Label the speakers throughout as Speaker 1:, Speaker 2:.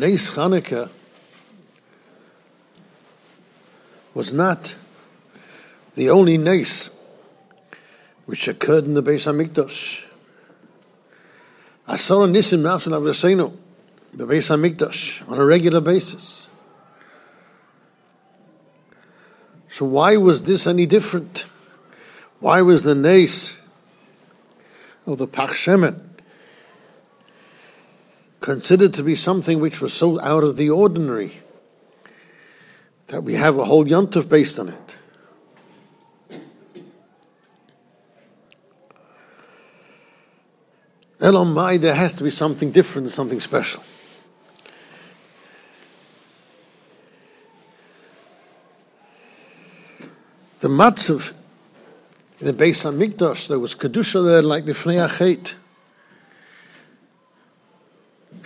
Speaker 1: Nes Chanukah was not the only Nes which occurred in the Beis Hamikdash. Asara Nisim Nafsan Avdasenu, the Beis Hamikdash, on a regular basis. So why was this any different? Why was the Nes of the Pachshemen considered to be something which was so out of the ordinary that we have a whole yontif based on it. Elamai, there has to be something different, something special. The matzav in the Beis Hamikdash, there was kedusha there like the Fnei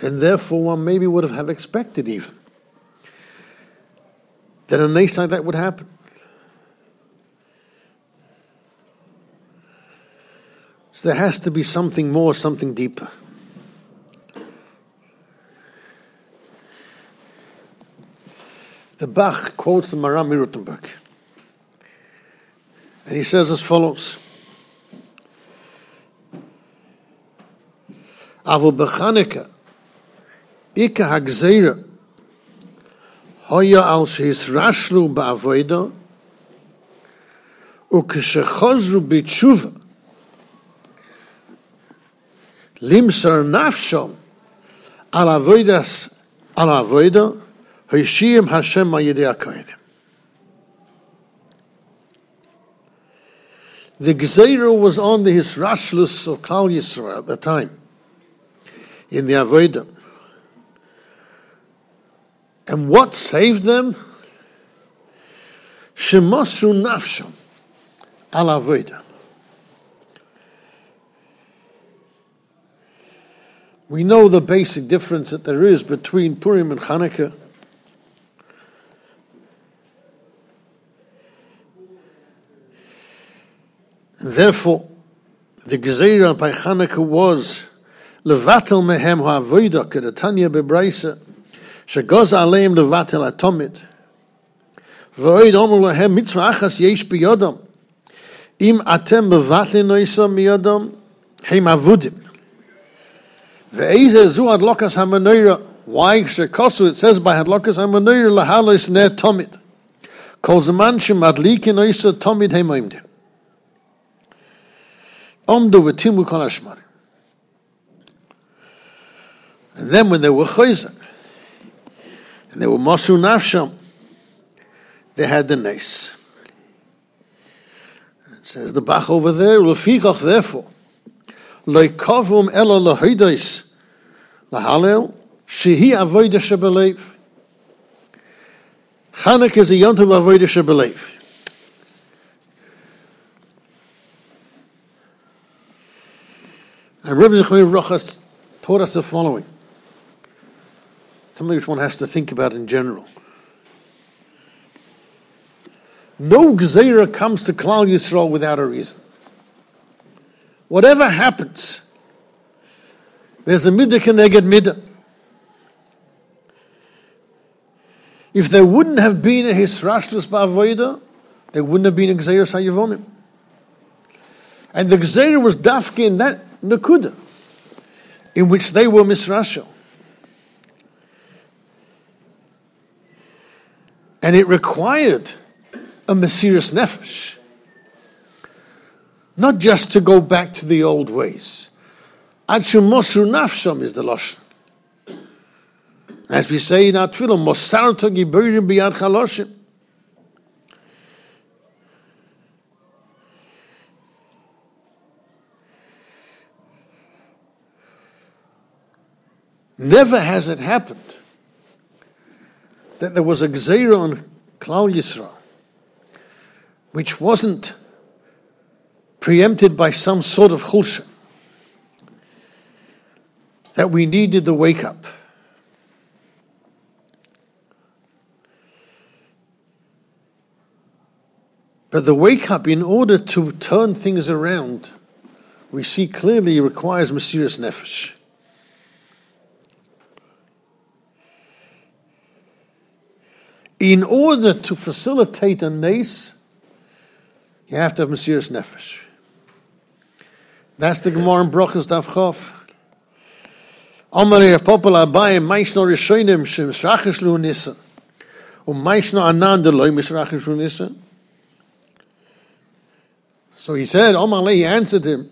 Speaker 1: and therefore one maybe would have expected even that a nation like that would happen. So there has to be something more, something deeper. The Bach quotes the Maharam MiRothenburg. And he says as follows. Avo bechaneka Hagzeira. Hoya al shehisrashlu ba'avoida. Limsar nafshom. Al avoidas al avoida. Hashem The Gzeira was on the Hisrashlus of Klal Yisrael at the time, in the Avodah. And what saved them? Shemasu nafsham al. We know the basic difference that there is between Purim and Hanukkah. And therefore, the Gezerah by Hanukkah was levatel mehem ha'avodah kedatanya bebraisa שגוז עליהם לבטל התומד. ואוהד אומר להם מצווה אחס יש ביודם. אם אתם מבטלים נויסו מיודם, הם אבודים. ואיזה זו הדלוקס המנוירה, why שכוסו, it says by הדלוקס המנוירה להלוס נר תומד. כל זמן שמדליקי נויסו תומד הם עומדים. עומדו ותימו כל השמרים. And then when they were chayzer, and they were Masu Nafsham. They had the nace. It says the Bach over there, Lefikach, therefore, Leikavum Ela Lahidais Lahalel, Shehi Avoida Shebelev. Chanuk is a Yontav Avoida Shebelev. And Rabbi Zechariah Rochas taught us the following something which one has to think about in general. No Gzeira comes to Klal Yisrael without a reason. Whatever happens, there's a midah keneged midah. If there wouldn't have been a Hisrashtus Ba'avoida, there wouldn't have been a Gzeira Sayyavonim. And the Gzeira was dafke in that Nakuda, in which they were Misrashel. And it required a Mesiris Nefesh. Not just to go back to the old ways. Adshu Mosru Nafsham is the Lashon. As we say in our Tefillah, Mosarto Giburim Biyad Chaloshim. Never has it happened that there was a Gzeira on Klal Yisrael, which wasn't preempted by some sort of chulsha, that we needed the wake up. But the wake up, in order to turn things around, we see clearly requires Mesiris Nefesh. In order to facilitate a nace, you have to have Mesiris Nefesh. That's the Gemara in Brochus Daf Chof. Amar Popel Abayim, Maishno Rishonim, Shem Shrachish Lu Nisa. Um Maishno Anan Deloi Mishrachish Lu Nisa. So he said, Omar he answered him,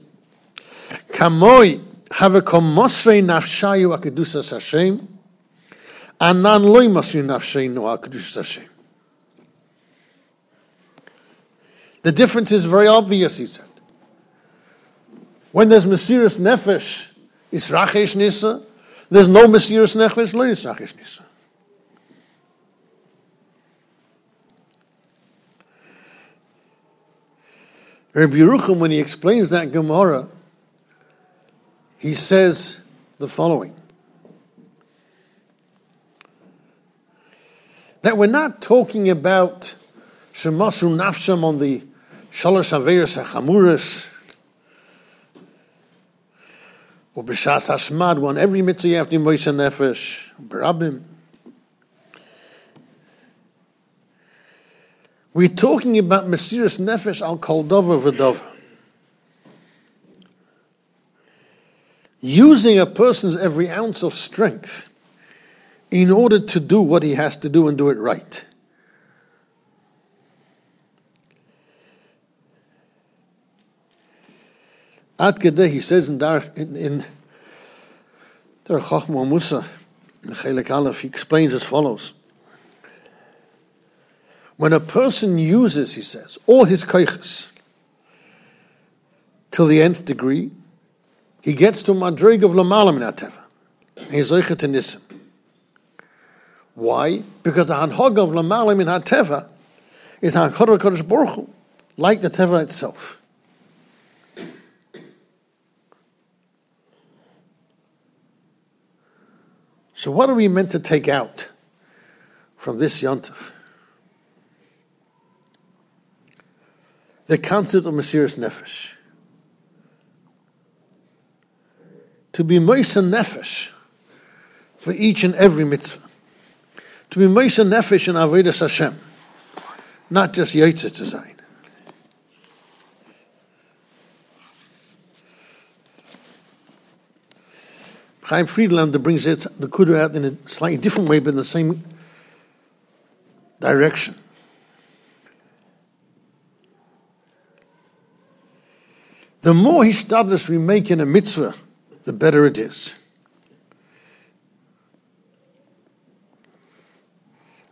Speaker 1: Kamoi have a komosrei nafshayu akedusas Hashem, anan Hashem. The difference is very obvious, he said. When there's Mesiris Nefesh, it's Rachesh Nisa. There's no Mesiris Nefesh, lo Rachesh Nisa. Rabbi Yerucham, when he explains that Gemara, he says the following. That we're not talking about Shemasu Nafsham on the Shalosh Averis HaChamuris, or B'Shas Hashmad, one every mitzvah you have Nefesh, Barabim. We're talking about Mesiris Nefesh al Koldova V'dova. Using a person's every ounce of strength in order to do what he has to do and do it right. Ad Kedeh, he says in Dar, in, Dar Chachma Musa, in Chelik Aleph, he explains as follows. When a person uses, he says, all his kaiches till the nth degree, he gets to madrig of lamalam in ateva. He's in nisim. Why? Because the hanhog of lamalam in hateva is hanchor kodesh baruch like the teva itself. So, what are we meant to take out from this yontif? the concept of Mesiris Nefesh. To be Moisa Nefesh for each and every mitzvah. To be Moisa Nefesh in Avodah Hashem. Not just Yitzhak design. Chaim Friedlander brings it the Kudu out in a slightly different way, but in the same direction. The more hishtadlus we make in a mitzvah, the better it is.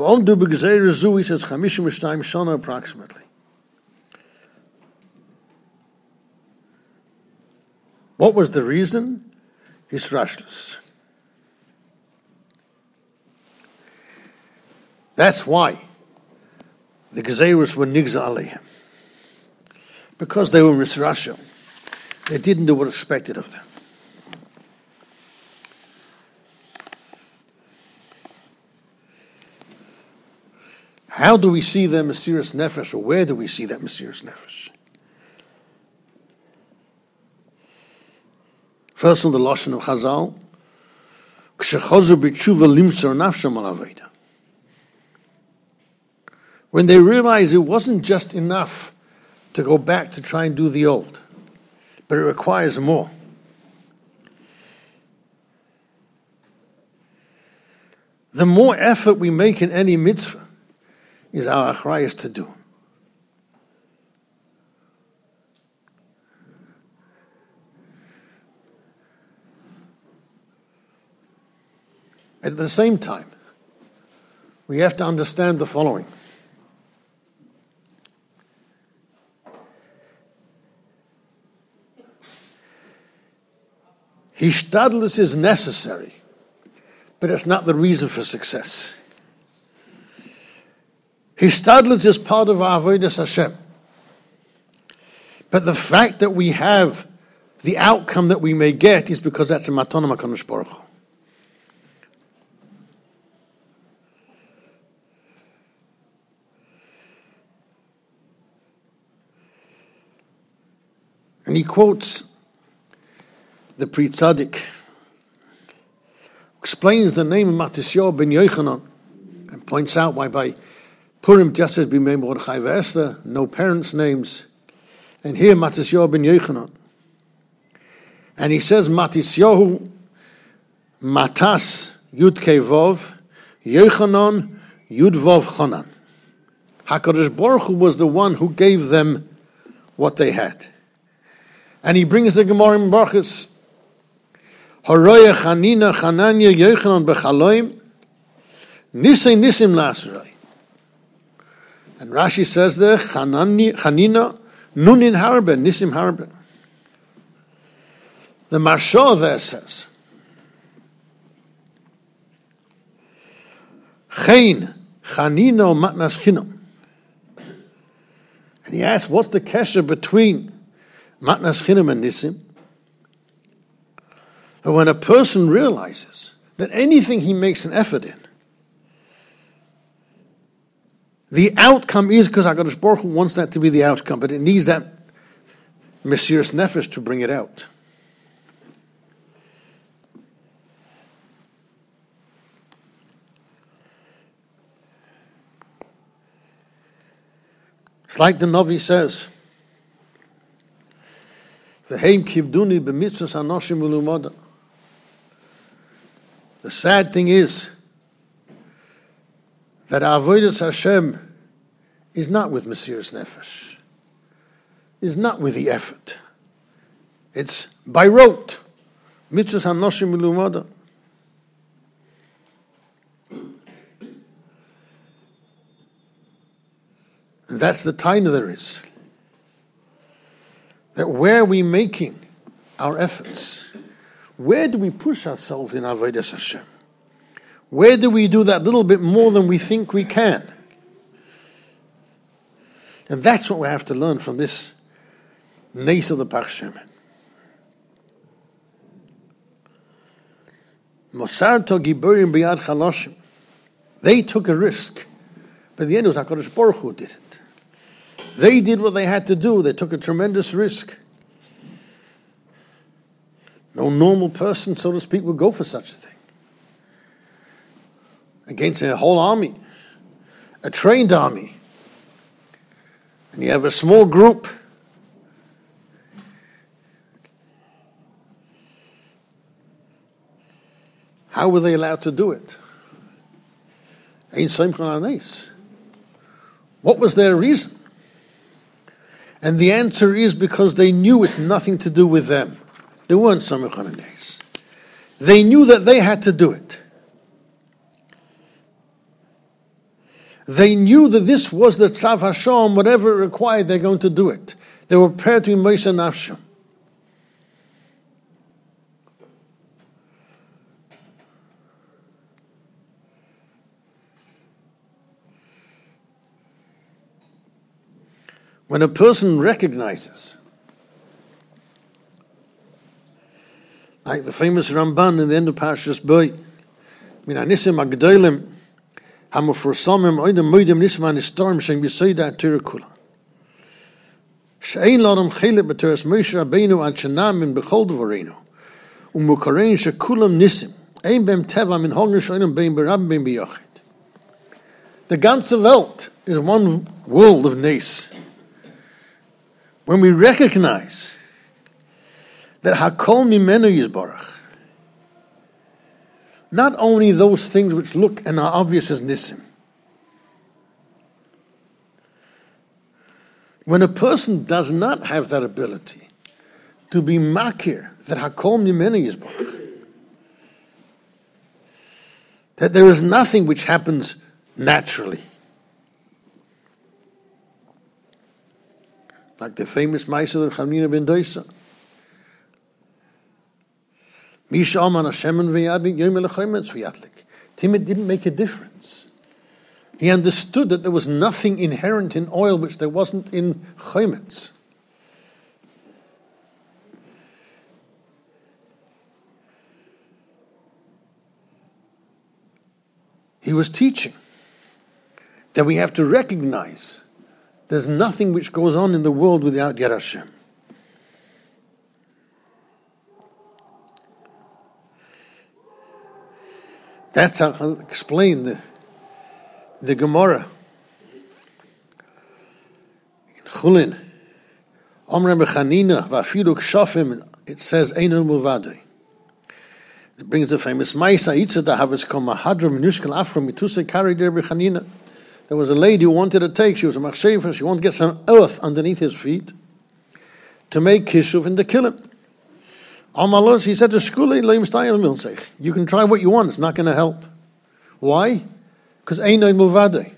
Speaker 1: Warum du begzeire zu is es chamishim shtayim shana approximately. What was the reason? His rashless. That's why the Gezerus were nigza aleihim. Because they were misrashel. They didn't do what was expected of them. How do we see that Mesiris Nefesh, or where do we see that Mesiris Nefesh? First on the Lashon of Chazal, when they realized it wasn't just enough to go back to try and do the old, but it requires more. The more effort we make in any mitzvah, is our achrayas to do. At the same time, we have to understand the following. Hishtadlus is necessary, but it's not the reason for success. Hishtadlus is part of our Avodah Hashem. But the fact that we have the outcome that we may get is because that's a matana makadosh baruch And he quotes the Pri Tzaddik, explains the name of Matisyahu ben Yochanan, and points out why by Purim just says Bimei Mordechai Esther, no parents' names, and here Matisyahu ben Yochanan. And he says Matisyahu Matas Yud Vov, Yochanan Yud Vov Chonan. Hakadosh Baruch Hu was the one who gave them what they had. And he brings the Gemara in Barchus. Horoya Chanina Chananya Yochanan Bechaloim Nisei Nisim Lasrei. And Rashi says there, Chanina Nunin Harbe, Nisim Harbe. The Maharsha there says, Chain Chanino Matnas Chinam. And he asks, what's the kesher between Matnas Chinam and Nisim? But when a person realizes that anything he makes an effort in, the outcome is because HaKadosh Baruch Hu wants that to be the outcome, but it needs that Mesiris Nefesh to bring it out. It's like the Navi says. The sad thing is that our avodas Hashem is not with Mesiris Nefesh, is not with the effort. It's by rote. Mitzvahs hanoshim ulumada. And that's the taina there is. That where are we making our efforts? Where do we push ourselves in Avodah Hashem? Where do we do that little bit more than we think we can? And that's what we have to learn from this Nace of the Pachshemen. Mosarto Giburim Biyad Chaloshim. They took a risk, but the end was HaKadosh Baruch Hu did it. They did what they had to do. They took a tremendous risk. No normal person, so to speak, would go for such a thing. Against a whole army, a trained army. And you have a small group. How were they allowed to do it? What was their reason? And the answer is because they knew it's nothing to do with them. They weren't Samech They knew that they had to do it. They knew that this was the Tzav Hashem, whatever it required, they're going to do it. They were prepared to be Moshe Nafshim. When a person recognizes, like the famous Ramban in the end of Parshas Boy, min anisim agdolim hamufrosamim oidem moidim nisman istorm shem yisoida atura kula. שאין לנו חלק בתורס משה רבינו עד שנאמין בכל דברינו ומוכרים שכולם ניסים אין בהם טבע מן הונגר שאינם בין ברבים בין ביוחד. The ganze Welt is one world of nace when we recognize that Hakol Mimenu Yisborach, not only those things which look and are obvious as Nissim, when a person does not have that ability to be makir, that Hakol Mimenu Yisborach, that there is nothing which happens naturally. like the famous Maisa of Chanina ben Doisa. Timid didn't make a difference. He understood that there was nothing inherent in oil which there wasn't in chometz. He was teaching that we have to recognize there's nothing which goes on in the world without Yad That's how I'll explain the, the Gemara. In Chulin, Omrem Chanina, Vafilu Kshofim, it says, Einul Muvadei. It brings the famous Maisa Itza da Havas Kom Mahadra Minushkal Afro Mituse Kari Der Bechanina. There was a lady who wanted to take, she was a Machshefa, she wanted to get some earth underneath his feet to make Kishuv and to kill him. Amalos, he said to Shkuli. You can try what you want, it's not going to help. Why? Because Einoi Mulvade.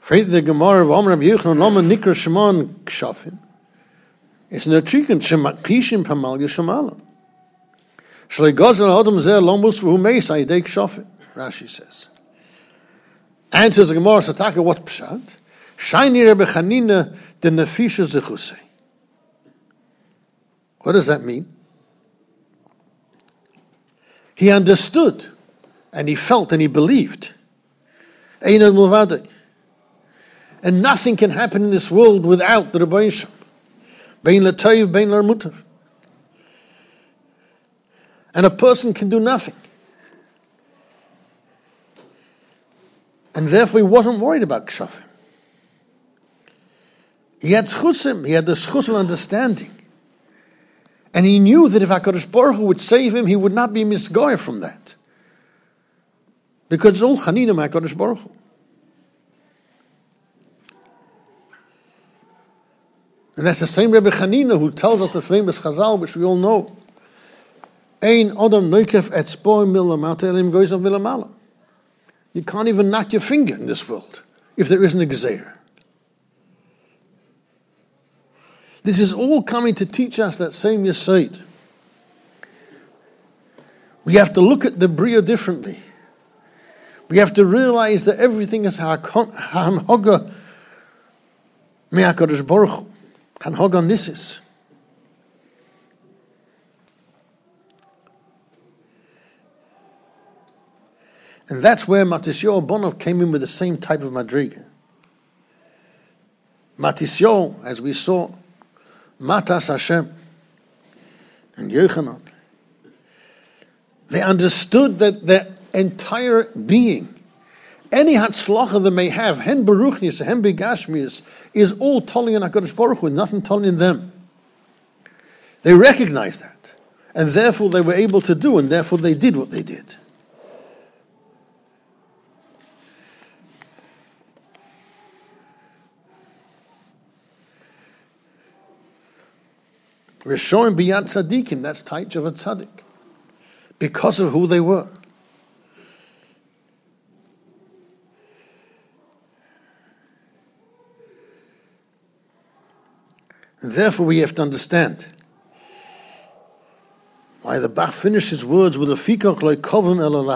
Speaker 1: Faith the Gemara of Omer Yechunan Lama Nikra Shemon Kshafin. It's an atrikan Shemakishim Pamal Yeshamalam. Shalei Gozel Adam Zer Lomus V'hu Meis Ayidei Kshafin. Rashi says. Answers the Gemara Sataka what Pshat? Shiny Rebbe Chanina the Nefisha Zechusei. What does that mean? He understood and he felt and he believed. And nothing can happen in this world without the Shem. Bein bein. And a person can do nothing. And therefore he wasn't worried about kshafim. He had schusim, he had the schus of understanding. And he knew that if HaKadosh Baruch Hu would save him, he would not be misguided from that. Because it's all Chaninim HaKadosh Baruch Hu. And that's the same Rebbe Chanina who tells us the famous Chazal, which we all know. Ein Adam Neukef et Spoy Milamata Elim Goyzav Milamala. You can't even knock your finger in this world if there isn't a Gezer. This is all coming to teach us that same Yesod. We have to look at the Bria differently. We have to realize that everything is Hanhoga Me'akadosh Baruch Hanhoga Nisis. And that's where Matisyo Bonov came in with the same type of madriga. Matisyo, as we saw, Matas Hashem and Yochanan. They understood that their entire being, any hatzlacha they may have, hen baruchnis, hen begashmias, is all tolling in HaKadosh Baruch Hu, nothing tolling in them. They recognized that. And therefore they were able to do, and therefore they did what they did. Rishonim biyad tzaddikim, that's taich of a tzaddik. Because of who they were. And therefore we have to understand why the Bach finishes words with a fikach kovan el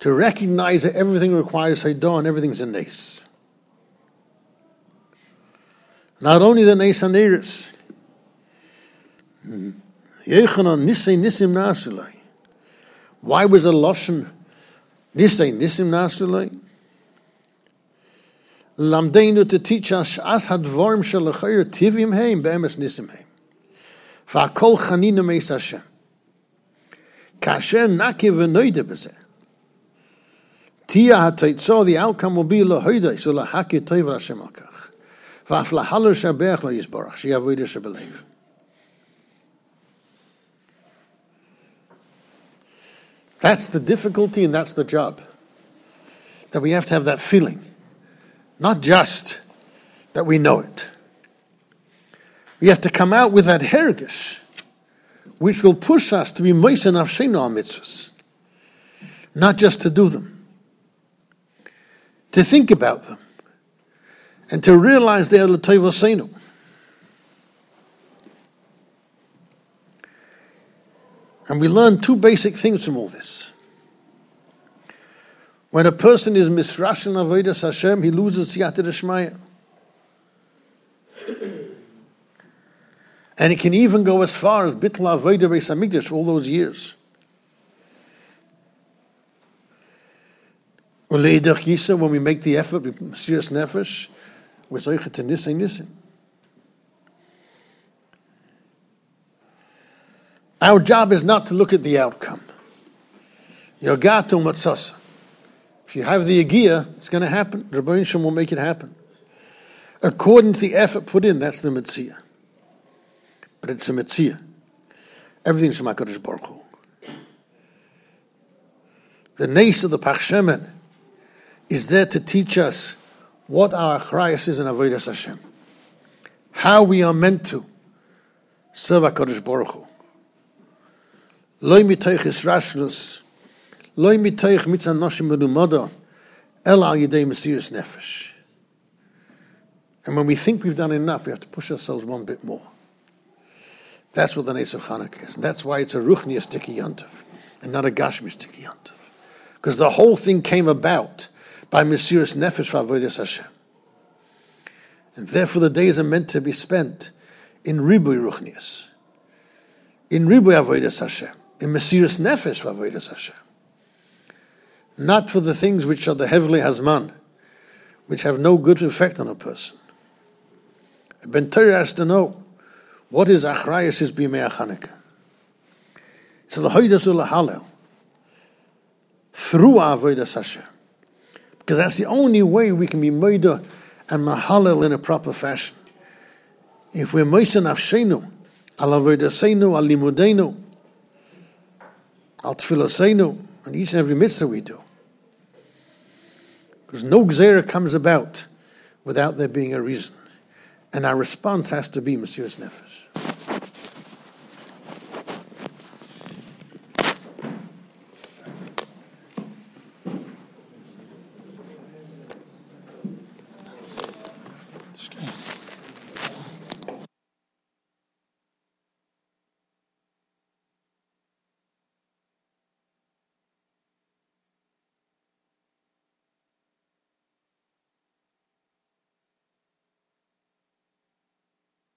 Speaker 1: to recognize that everything requires haydah and everything's a nace. Not only the eris, Yechanan Nisei Nisim Nasilai. Why was a Lashon Nisei Nisim Nasilai? Lamdeinu to teach us as hadvorm shalachayr tivim heim be'emes nisim heim. Va'kol chanina meis Hashem. Kasher naki v'noide b'zeh. Tia ha'teitzah, the outcome will be lahoidai, so lahaki toiv Hashem al That's the difficulty and that's the job. That we have to have that feeling. Not just that we know it. We have to come out with that hergish, which will push us to be moist enough shena mitzvahs. Not just to do them. To think about them. And to realize they are l'toivosenu. And we learn two basic things from all this. When a person is misrashin avodas Hashem, he loses d'shmaya. And it can even go as far as bitla avodah beis hamikdash all those years. When we make the effort, with serious nefesh, we're zoichet to nisim nisim. Our job is not to look at the outcome. Yogatu matzasa. If you have the Agia, it's going to happen. Rabbi will make it happen. According to the effort put in, that's the Mitzvah. But it's a Mitzvah. Everything's from HaKadosh Baruch Hu. The nace of the Pachshemen is there to teach us what our achrayas is in Avodah Hashem. How we are meant to serve HaKadosh Baruch Hu. Loi mitoich israshlus, loi mitoich mitzan noshim menumodo, el al yidei mesirus nefesh. And when we think we've done enough, we have to push ourselves one bit more. That's what the Nes of Chanukah is. And that's why it's a Ruchnias Tiki Yontif and not a Gashmish Tiki Yontif. Because the whole thing came about by Mesirus Nefesh Vavodas Hashem. And therefore the days are meant to be spent in Ribui Ruchnias, in Ribui Avodas Hashem, in Mesirus Nefesh Vavodas Hashem. Not for the things which are the heavenly Hazman, which have no good effect on a person. Ben Torah has to know what is Achrayas is Bimei Chanukah. So the Hoydas Halel through Avodas Hashem. Because that's the only way we can be Moida and Mahalel in a proper fashion. If we're Moisa Nafshenu, Al Avodasenu, Al Tfilasenu, and each and every mitzvah we do. Because no Gzera comes about without there being a reason. And our response has to be Mesirus Nefesh.